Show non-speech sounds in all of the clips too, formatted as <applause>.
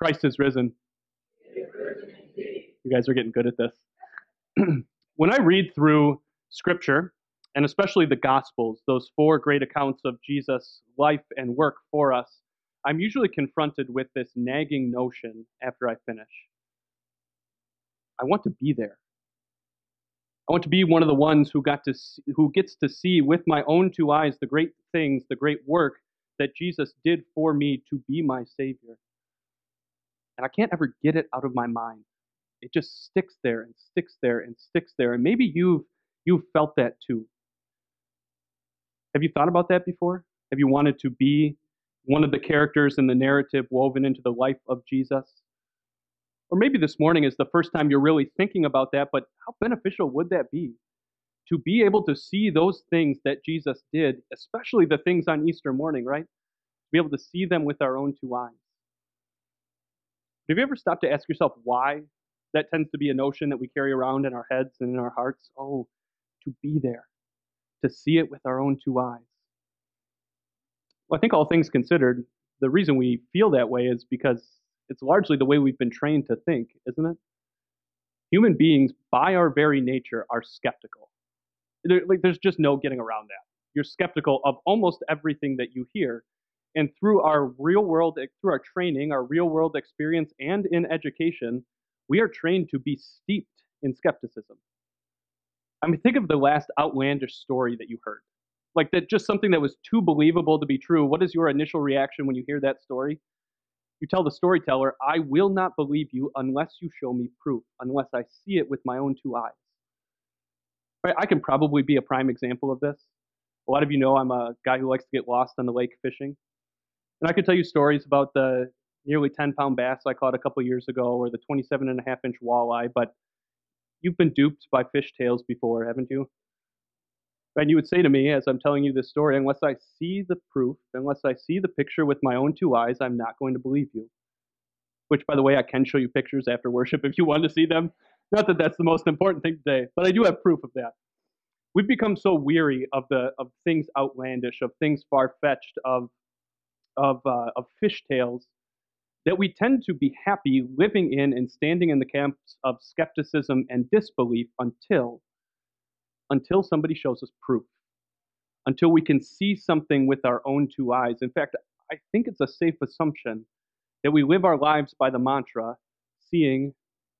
Christ is risen. You guys are getting good at this. <clears throat> when I read through Scripture, and especially the Gospels, those four great accounts of Jesus' life and work for us, I'm usually confronted with this nagging notion after I finish. I want to be there. I want to be one of the ones who got to see, who gets to see with my own two eyes the great things, the great work that Jesus did for me to be my savior. And I can't ever get it out of my mind. It just sticks there and sticks there and sticks there. And maybe you've you've felt that too. Have you thought about that before? Have you wanted to be one of the characters in the narrative woven into the life of Jesus? Or maybe this morning is the first time you're really thinking about that, but how beneficial would that be? To be able to see those things that Jesus did, especially the things on Easter morning, right? To be able to see them with our own two eyes. Have you ever stopped to ask yourself why that tends to be a notion that we carry around in our heads and in our hearts? Oh, to be there, to see it with our own two eyes. Well, I think all things considered, the reason we feel that way is because it's largely the way we've been trained to think, isn't it? Human beings, by our very nature, are skeptical. There, like, there's just no getting around that. You're skeptical of almost everything that you hear. And through our real world, through our training, our real world experience, and in education, we are trained to be steeped in skepticism. I mean, think of the last outlandish story that you heard. Like that, just something that was too believable to be true. What is your initial reaction when you hear that story? You tell the storyteller, I will not believe you unless you show me proof, unless I see it with my own two eyes. Right? I can probably be a prime example of this. A lot of you know I'm a guy who likes to get lost on the lake fishing. And I could tell you stories about the nearly 10 pound bass I caught a couple years ago or the 27 and a half inch walleye, but you've been duped by fish fishtails before, haven't you? And you would say to me, as I'm telling you this story, unless I see the proof, unless I see the picture with my own two eyes, I'm not going to believe you. Which, by the way, I can show you pictures after worship <laughs> if you want to see them. Not that that's the most important thing today, but I do have proof of that. We've become so weary of the of things outlandish, of things far fetched, of of uh, of fish tales, that we tend to be happy living in and standing in the camps of skepticism and disbelief until until somebody shows us proof, until we can see something with our own two eyes. In fact, I think it's a safe assumption that we live our lives by the mantra seeing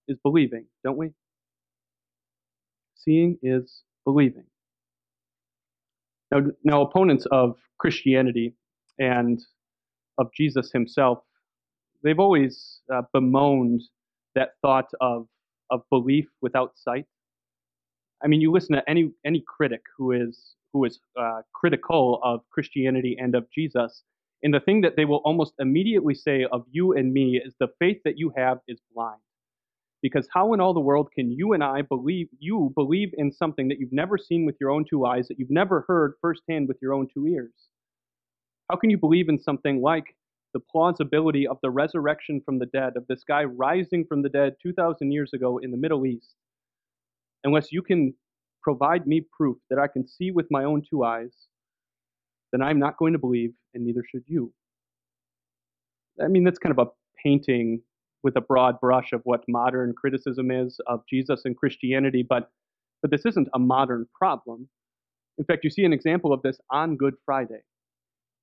is believing, don't we? Seeing is believing. Now, now opponents of Christianity and of Jesus himself, they've always uh, bemoaned that thought of, of belief without sight. I mean, you listen to any any critic who is who is uh, critical of Christianity and of Jesus, and the thing that they will almost immediately say of you and me is the faith that you have is blind. Because how in all the world can you and I believe you believe in something that you've never seen with your own two eyes, that you've never heard firsthand with your own two ears? How can you believe in something like the plausibility of the resurrection from the dead, of this guy rising from the dead 2,000 years ago in the Middle East, unless you can provide me proof that I can see with my own two eyes, then I'm not going to believe, and neither should you. I mean, that's kind of a painting with a broad brush of what modern criticism is of Jesus and Christianity, but, but this isn't a modern problem. In fact, you see an example of this on Good Friday.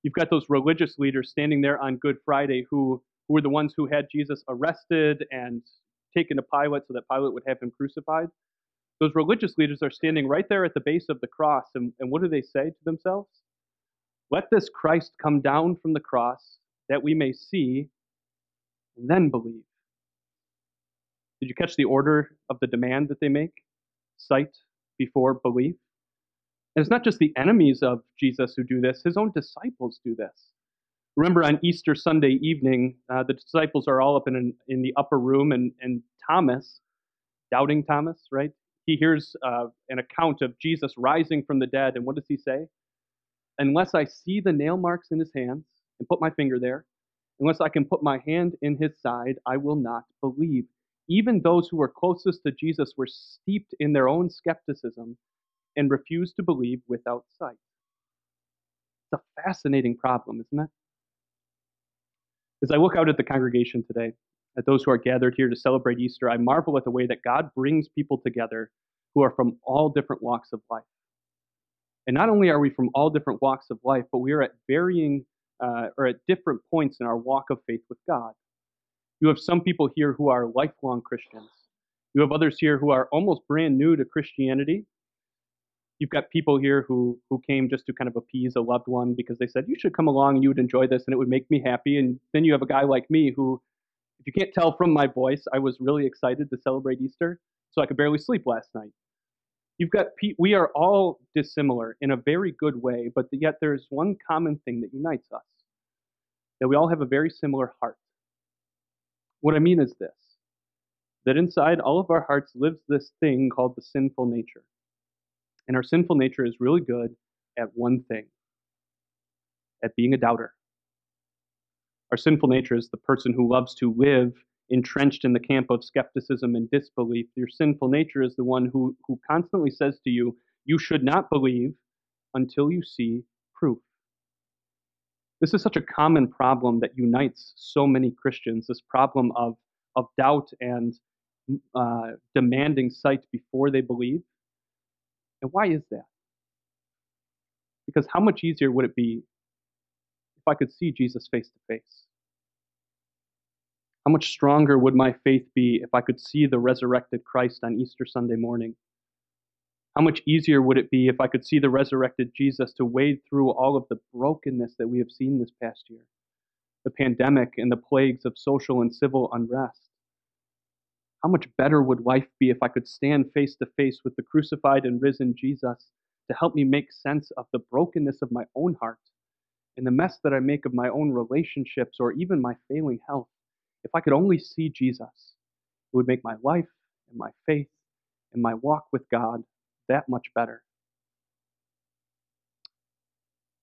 You've got those religious leaders standing there on Good Friday who, who were the ones who had Jesus arrested and taken to Pilate so that Pilate would have him crucified those religious leaders are standing right there at the base of the cross, and, and what do they say to themselves? Let this Christ come down from the cross that we may see and then believe. Did you catch the order of the demand that they make? Sight before belief. And it's not just the enemies of Jesus who do this, his own disciples do this. Remember on Easter Sunday evening, uh, the disciples are all up in, an, in the upper room, and, and Thomas, doubting Thomas, right? he hears uh, an account of Jesus rising from the dead, and what does he say? Unless I see the nail marks in his hands and put my finger there, unless I can put my hand in his side, I will not believe. Even those who were closest to Jesus were steeped in their own skepticism and refuse to believe without sight. It's a fascinating problem, isn't it? As I look out at the congregation today, at those who are gathered here to celebrate Easter, I marvel at the way that God brings people together who are from all different walks of life. And not only are we from all different walks of life, but we are at varying uh, or at different points in our walk of faith with God. You have some people here who are lifelong Christians. You have others here who are almost brand new to Christianity. You've got people here who, who came just to kind of appease a loved one because they said, You should come along and you would enjoy this and it would make me happy. And then you have a guy like me who, if you can't tell from my voice, I was really excited to celebrate Easter, so I could barely sleep last night. You've got we are all dissimilar in a very good way, but yet there's one common thing that unites us. That we all have a very similar heart. What I mean is this that inside all of our hearts lives this thing called the sinful nature. And our sinful nature is really good at one thing at being a doubter. Our sinful nature is the person who loves to live entrenched in the camp of skepticism and disbelief. Your sinful nature is the one who, who constantly says to you, You should not believe until you see proof. This is such a common problem that unites so many Christians this problem of, of doubt and uh, demanding sight before they believe. And why is that? Because how much easier would it be if I could see Jesus face to face? How much stronger would my faith be if I could see the resurrected Christ on Easter Sunday morning? How much easier would it be if I could see the resurrected Jesus to wade through all of the brokenness that we have seen this past year? The pandemic and the plagues of social and civil unrest. How much better would life be if I could stand face to face with the crucified and risen Jesus to help me make sense of the brokenness of my own heart and the mess that I make of my own relationships or even my failing health? If I could only see Jesus, it would make my life and my faith and my walk with God that much better.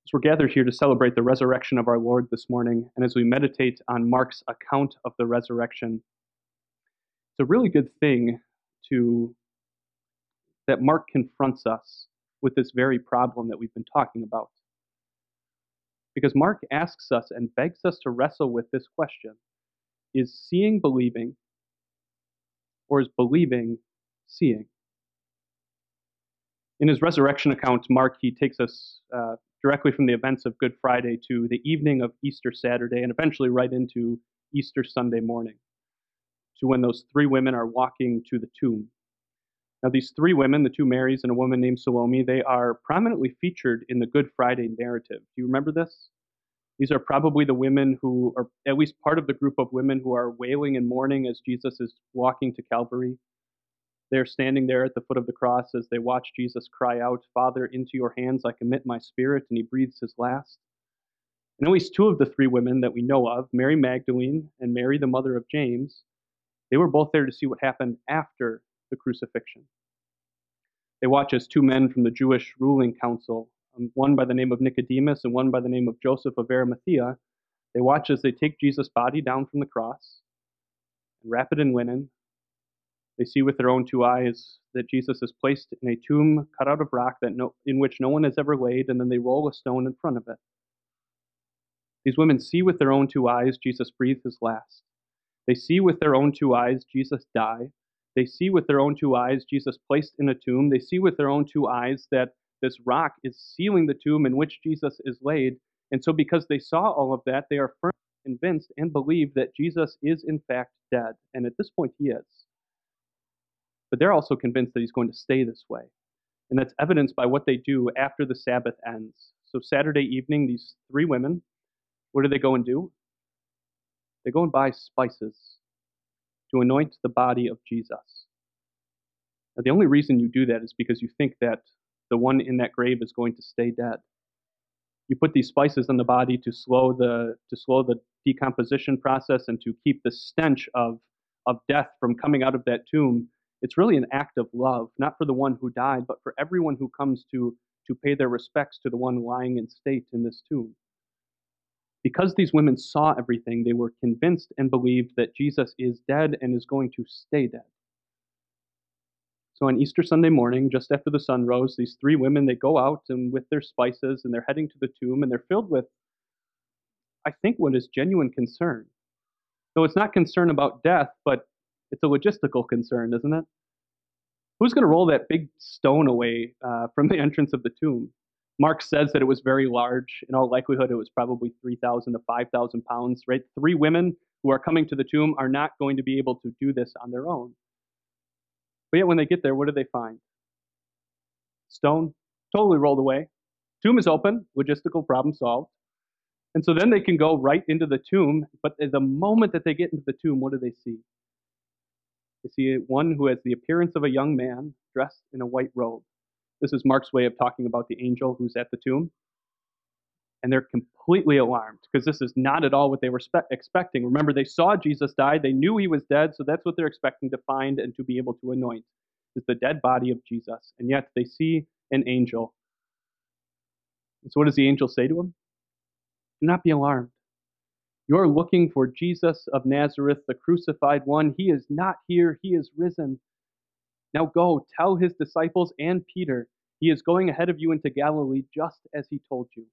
As we're gathered here to celebrate the resurrection of our Lord this morning, and as we meditate on Mark's account of the resurrection, it's a really good thing to that Mark confronts us with this very problem that we've been talking about. Because Mark asks us and begs us to wrestle with this question is seeing believing, or is believing seeing? In his resurrection account, Mark, he takes us uh, directly from the events of Good Friday to the evening of Easter Saturday and eventually right into Easter Sunday morning, to when those three women are walking to the tomb. Now, these three women, the two Marys and a woman named Salome, they are prominently featured in the Good Friday narrative. Do you remember this? These are probably the women who are at least part of the group of women who are wailing and mourning as Jesus is walking to Calvary. They're standing there at the foot of the cross as they watch Jesus cry out, Father, into your hands I commit my spirit, and he breathes his last. And at least two of the three women that we know of, Mary Magdalene and Mary, the mother of James, they were both there to see what happened after the crucifixion. They watch as two men from the Jewish ruling council um, one by the name of Nicodemus and one by the name of Joseph of Arimathea, they watch as they take Jesus' body down from the cross and wrap it in linen. They see with their own two eyes that Jesus is placed in a tomb cut out of rock that no, in which no one has ever laid, and then they roll a stone in front of it. These women see with their own two eyes Jesus breathe his last. They see with their own two eyes Jesus die. They see with their own two eyes Jesus placed in a tomb. They see with their own two eyes that this rock is sealing the tomb in which Jesus is laid. And so, because they saw all of that, they are firmly convinced and believe that Jesus is in fact dead. And at this point, he is. But they're also convinced that he's going to stay this way. And that's evidenced by what they do after the Sabbath ends. So, Saturday evening, these three women, what do they go and do? They go and buy spices to anoint the body of Jesus. Now, the only reason you do that is because you think that the one in that grave is going to stay dead. You put these spices on the body to slow the to slow the decomposition process and to keep the stench of of death from coming out of that tomb. It's really an act of love, not for the one who died, but for everyone who comes to to pay their respects to the one lying in state in this tomb. Because these women saw everything, they were convinced and believed that Jesus is dead and is going to stay dead. So on Easter Sunday morning, just after the sun rose, these three women they go out and with their spices and they're heading to the tomb and they're filled with, I think, what is genuine concern. So it's not concern about death, but it's a logistical concern, isn't it? Who's going to roll that big stone away uh, from the entrance of the tomb? Mark says that it was very large. In all likelihood, it was probably 3,000 to 5,000 pounds, right? Three women who are coming to the tomb are not going to be able to do this on their own. But yet, when they get there, what do they find? Stone, totally rolled away. Tomb is open, logistical problem solved. And so then they can go right into the tomb, but the moment that they get into the tomb, what do they see? They see one who has the appearance of a young man dressed in a white robe. This is Mark's way of talking about the angel who's at the tomb. And they're completely alarmed because this is not at all what they were spe- expecting. Remember, they saw Jesus die, they knew he was dead, so that's what they're expecting to find and to be able to anoint is the dead body of Jesus. And yet they see an angel. And so, what does the angel say to him? Do not be alarmed. You're looking for Jesus of Nazareth, the crucified one. He is not here, he is risen. Now go, tell his disciples and Peter, he is going ahead of you into Galilee just as he told you.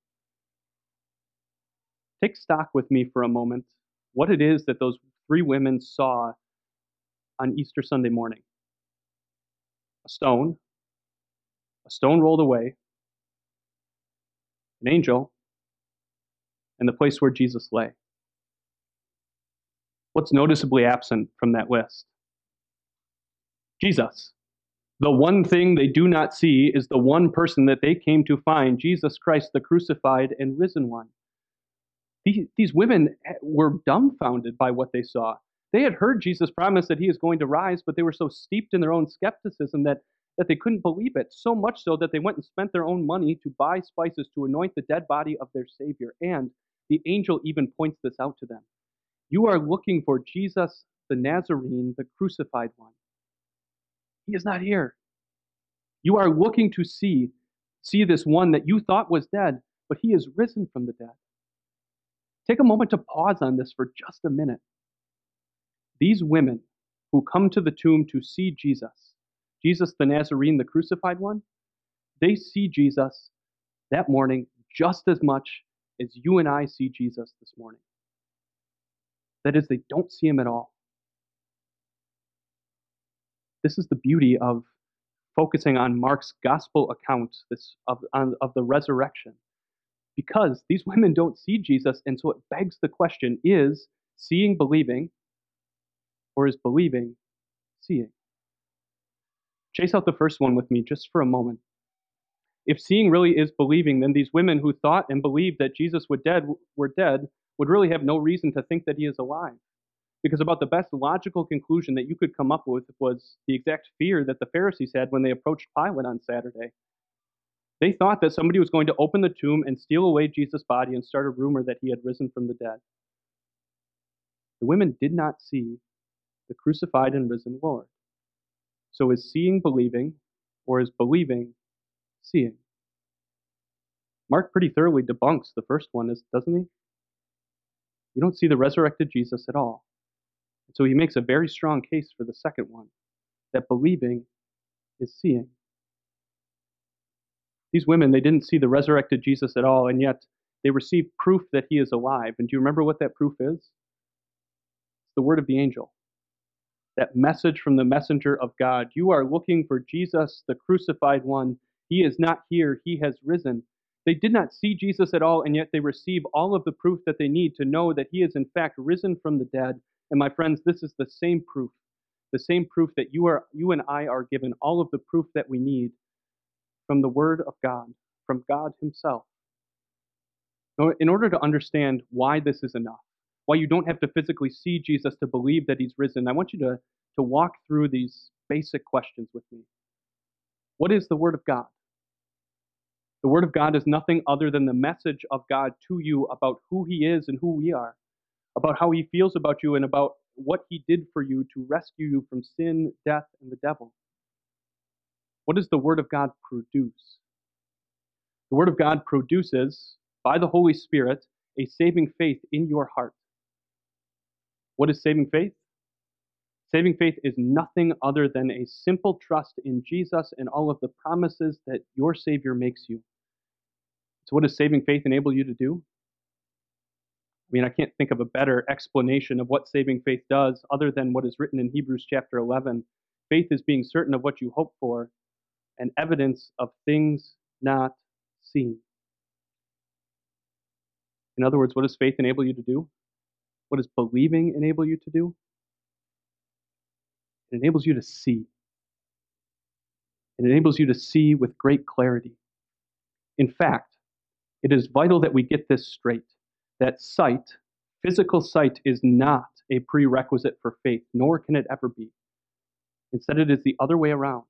Take stock with me for a moment what it is that those three women saw on Easter Sunday morning a stone, a stone rolled away, an angel, and the place where Jesus lay. What's noticeably absent from that list? Jesus. The one thing they do not see is the one person that they came to find Jesus Christ, the crucified and risen one. These, women eh, were dumbfounded by what they saw. They had heard Jesus promise that he is going to rise, but they were so steeped in their own skepticism that, that they couldn't believe it. So much so that they went and spent their own money to buy spices to anoint the dead body of their Savior. And the angel even points this out to them. You are looking for Jesus the Nazarene, the crucified one. He is not here. You are looking to see, see this one that you thought was dead, but he is risen from the dead. Take a moment to pause on this for just a minute. These women who come to the tomb to see Jesus, Jesus the Nazarene, the crucified one, they see Jesus that morning just as much as you and I see Jesus this morning. That is, they don't see him at all. This is the beauty of focusing on Mark's gospel account this, of, on, of the resurrection. Because these women don't see Jesus, and so it begs the question is seeing believing, or is believing seeing? Chase out the first one with me just for a moment. If seeing really is believing, then these women who thought and believed that Jesus would dead, were dead would really have no reason to think that he is alive. Because about the best logical conclusion that you could come up with was the exact fear that the Pharisees had when they approached Pilate on Saturday. They thought that somebody was going to open the tomb and steal away Jesus' body and start a rumor that he had risen from the dead. The women did not see the crucified and risen Lord. So is seeing believing, or is believing seeing? Mark pretty thoroughly debunks the first one, doesn't he? You don't see the resurrected Jesus at all. So he makes a very strong case for the second one that believing is seeing. These women, they didn't see the resurrected Jesus at all, and yet they received proof that he is alive. And do you remember what that proof is? It's the word of the angel. That message from the messenger of God. You are looking for Jesus, the crucified one. He is not here, he has risen. They did not see Jesus at all, and yet they receive all of the proof that they need to know that he is in fact risen from the dead. And my friends, this is the same proof, the same proof that you are you and I are given all of the proof that we need from the word of God, from God himself. In order to understand why this is enough, why you don't have to physically see Jesus to believe that he's risen, I want you to, to walk through these basic questions with me. What is the word of God? The Word of God is nothing other than the message of God to you about who He is and who we are, about how He feels about you, and about what He did for you to rescue you from sin, death, and the devil. What does the Word of God produce? The Word of God produces, by the Holy Spirit, a saving faith in your heart. What is saving faith? Saving faith is nothing other than a simple trust in Jesus and all of the promises that your Savior makes you. So, what does saving faith enable you to do? Mean, I can't think of a better explanation of what saving faith does other than what is written in Hebrews chapter 11. Faith is being certain of what you hope for and evidence of things not seen. In other words, what does faith enable you to do? What does believing enable you to do? It enables you to see. It enables you to see with great clarity. In fact, it is vital that we get this straight that sight, physical sight, is not a prerequisite for faith, nor can it ever be. Instead, it is the other way around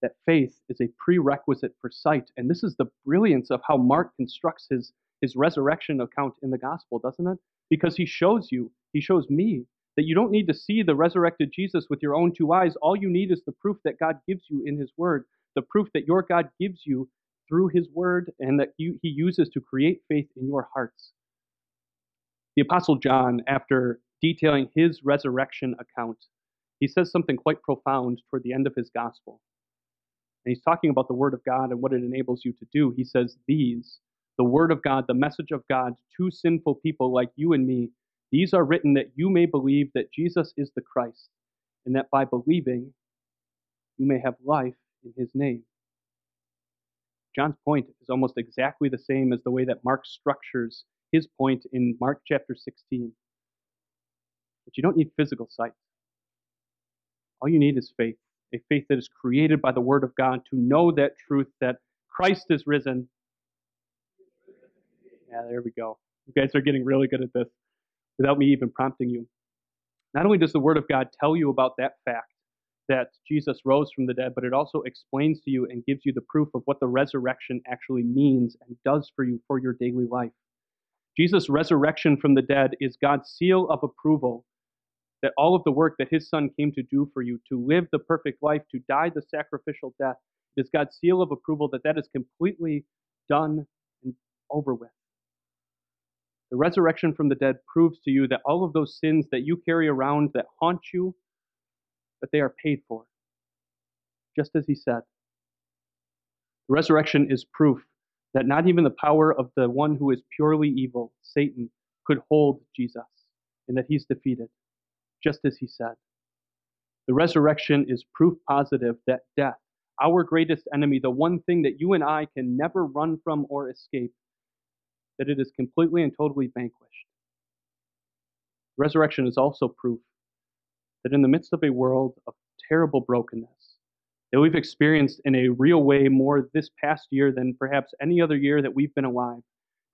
that faith is a prerequisite for sight. And this is the brilliance of how Mark constructs his, his resurrection account in the gospel, doesn't it? Because he shows you, he shows me, that you don't need to see the resurrected Jesus with your own two eyes. All you need is the proof that God gives you in his word, the proof that your God gives you through his word and that he, he uses to create faith in your hearts. The Apostle John, after detailing his resurrection account, he says something quite profound toward the end of his gospel. And he's talking about the Word of God and what it enables you to do. He says, These, the Word of God, the message of God to sinful people like you and me, these are written that you may believe that Jesus is the Christ, and that by believing you may have life in his name. John's point is almost exactly the same as the way that Mark structures his point in Mark chapter 16. that you don't need physical sight. All you need is faith a faith that is created by the Word of God, to know that truth that Christ is risen. Yeah, there we go. You guys are getting really good at this without me even prompting you. Not only does the Word of God tell you about that fact, that Jesus rose from the dead, but it also explains to you and gives you the proof of what the resurrection actually means and does for you for your daily life. Jesus' resurrection from the dead is God's seal of approval that all of the work that his son came to do for you, to live the perfect life, to die the sacrificial death, is God's seal of approval that that is completely done and over with. The resurrection from the dead proves to you that all of those sins that you carry around that haunt you, that they are paid for, just as he said. The resurrection is proof that not even the power of the one who is purely evil, Satan, could hold Jesus, and that he's defeated just as he said. The resurrection is proof positive that death, our greatest enemy, the one thing that you and I can never run from or escape, that it is completely and totally vanquished. Resurrection is also proof that in the midst of a world of terrible brokenness, that we've experienced in a real way more this past year than perhaps any other year that we've been alive,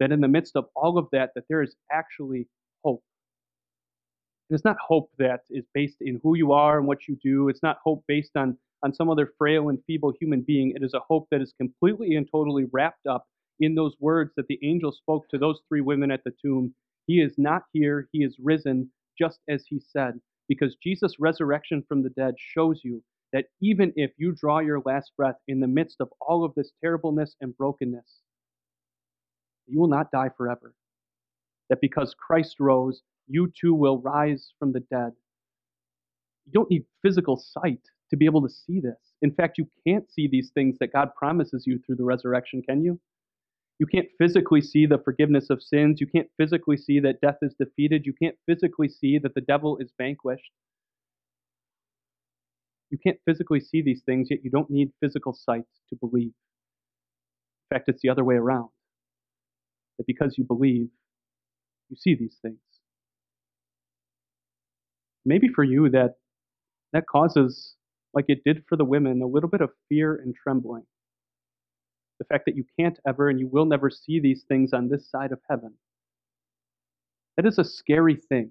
that in the midst of all of that, that there is actually hope And it's not hope that is based in who you are and what you do. It's not hope based on, on some other frail and feeble human being. It is a hope that is completely and totally wrapped up in those words that the angel spoke to those three women at the tomb. He is not here, he is risen, just as he said. Because Jesus' resurrection from the dead shows you that even if you draw your last breath in the midst of all of this terribleness and brokenness, you will not die forever. That because Christ rose, you too will rise from the dead. You don't need physical sight to be able to see this. In fact, you can't see these things that God promises you through the resurrection, can you? You can't physically see the forgiveness of sins. You can't physically see that death is defeated. You can't physically see that the devil is vanquished. You can't physically see these things, yet you don't need physical sight to believe. In fact, it's the other way around. That because you believe, you see these things maybe for you that that causes like it did for the women a little bit of fear and trembling the fact that you can't ever and you will never see these things on this side of heaven that is a scary thing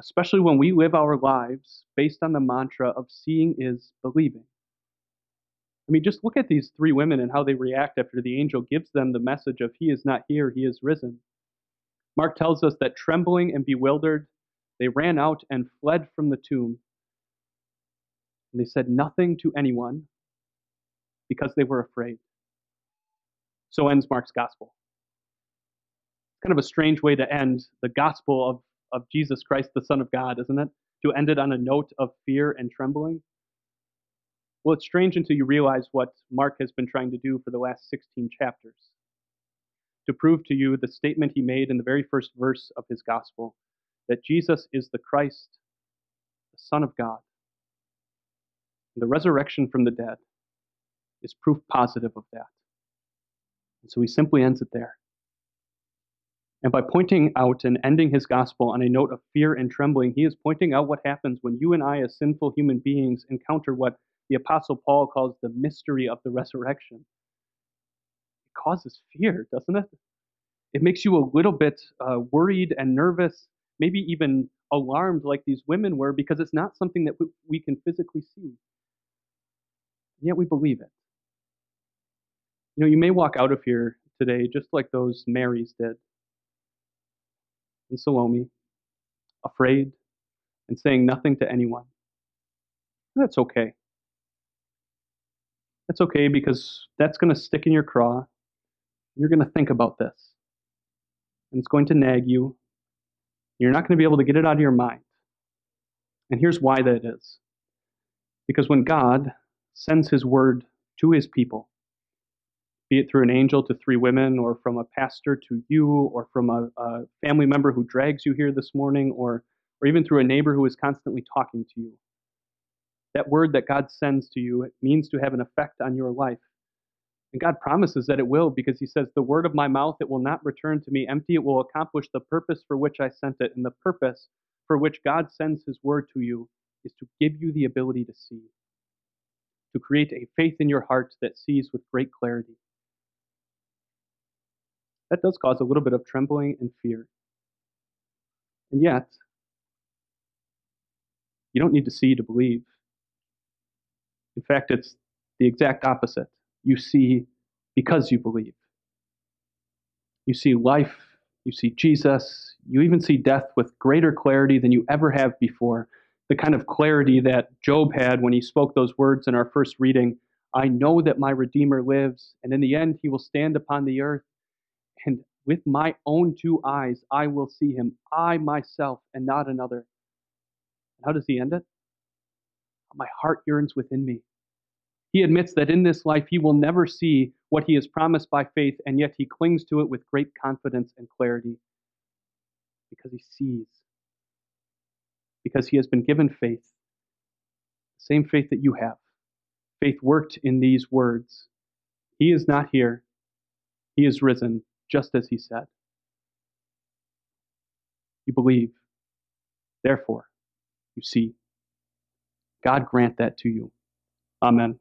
especially when we live our lives based on the mantra of seeing is believing I mean, just look at these three women and how they react after the angel gives them the message of He is not here, He is risen. Mark tells us that trembling and bewildered, they ran out and fled from the tomb. And they said nothing to anyone because they were afraid. So ends Mark's gospel. Kind of a strange way to end the gospel of, of Jesus Christ, the Son of God, isn't it? To end it on a note of fear and trembling. Well, it's strange until you realize what Mark has been trying to do for the last 16 chapters to prove to you the statement he made in the very first verse of his gospel that Jesus is the Christ, the Son of God. And the resurrection from the dead is proof positive of that. And so he simply ends it there. And by pointing out and ending his gospel on a note of fear and trembling, he is pointing out what happens when you and I, as sinful human beings, encounter what the Apostle Paul calls the mystery of the resurrection. It causes fear, doesn't it? It makes you a little bit uh, worried and nervous, maybe even alarmed, like these women were, because it's not something that we can physically see. And yet we believe it. You know, you may walk out of here today just like those Marys did and Salome, afraid and saying nothing to anyone. That's okay. That's okay because that's going to stick in your craw. You're going to think about this. And it's going to nag you. You're not going to be able to get it out of your mind. And here's why that is. Because when God sends his word to his people, be it through an angel to three women, or from a pastor to you, or from a, a, family member who drags you here this morning, or, or even through a neighbor who is constantly talking to you. That word that God sends to you means to have an effect on your life. And God promises that it will because He says, The word of my mouth, it will not return to me empty. It will accomplish the purpose for which I sent it. And the purpose for which God sends His word to you is to give you the ability to see, to create a faith in your heart that sees with great clarity that does cause a little bit of trembling and fear. And yet, you don't need to see to believe. In fact, it's the exact opposite. You see because you believe. You see life, you see Jesus, you even see death with greater clarity than you ever have before. The kind of clarity that Job had when he spoke those words in our first reading I know that my Redeemer lives, and in the end he will stand upon the earth with my own two eyes I will see him, I myself, and not another. And how does he end it? My heart yearns within me. He admits that in this life he will never see what he is promised by faith, and yet he clings to it with great confidence and clarity because he sees, because he has been given faith, the same faith that you have. Faith worked in these words He is not here, he is risen just as he said. You believe, therefore, you see. God grant that to you. Amen.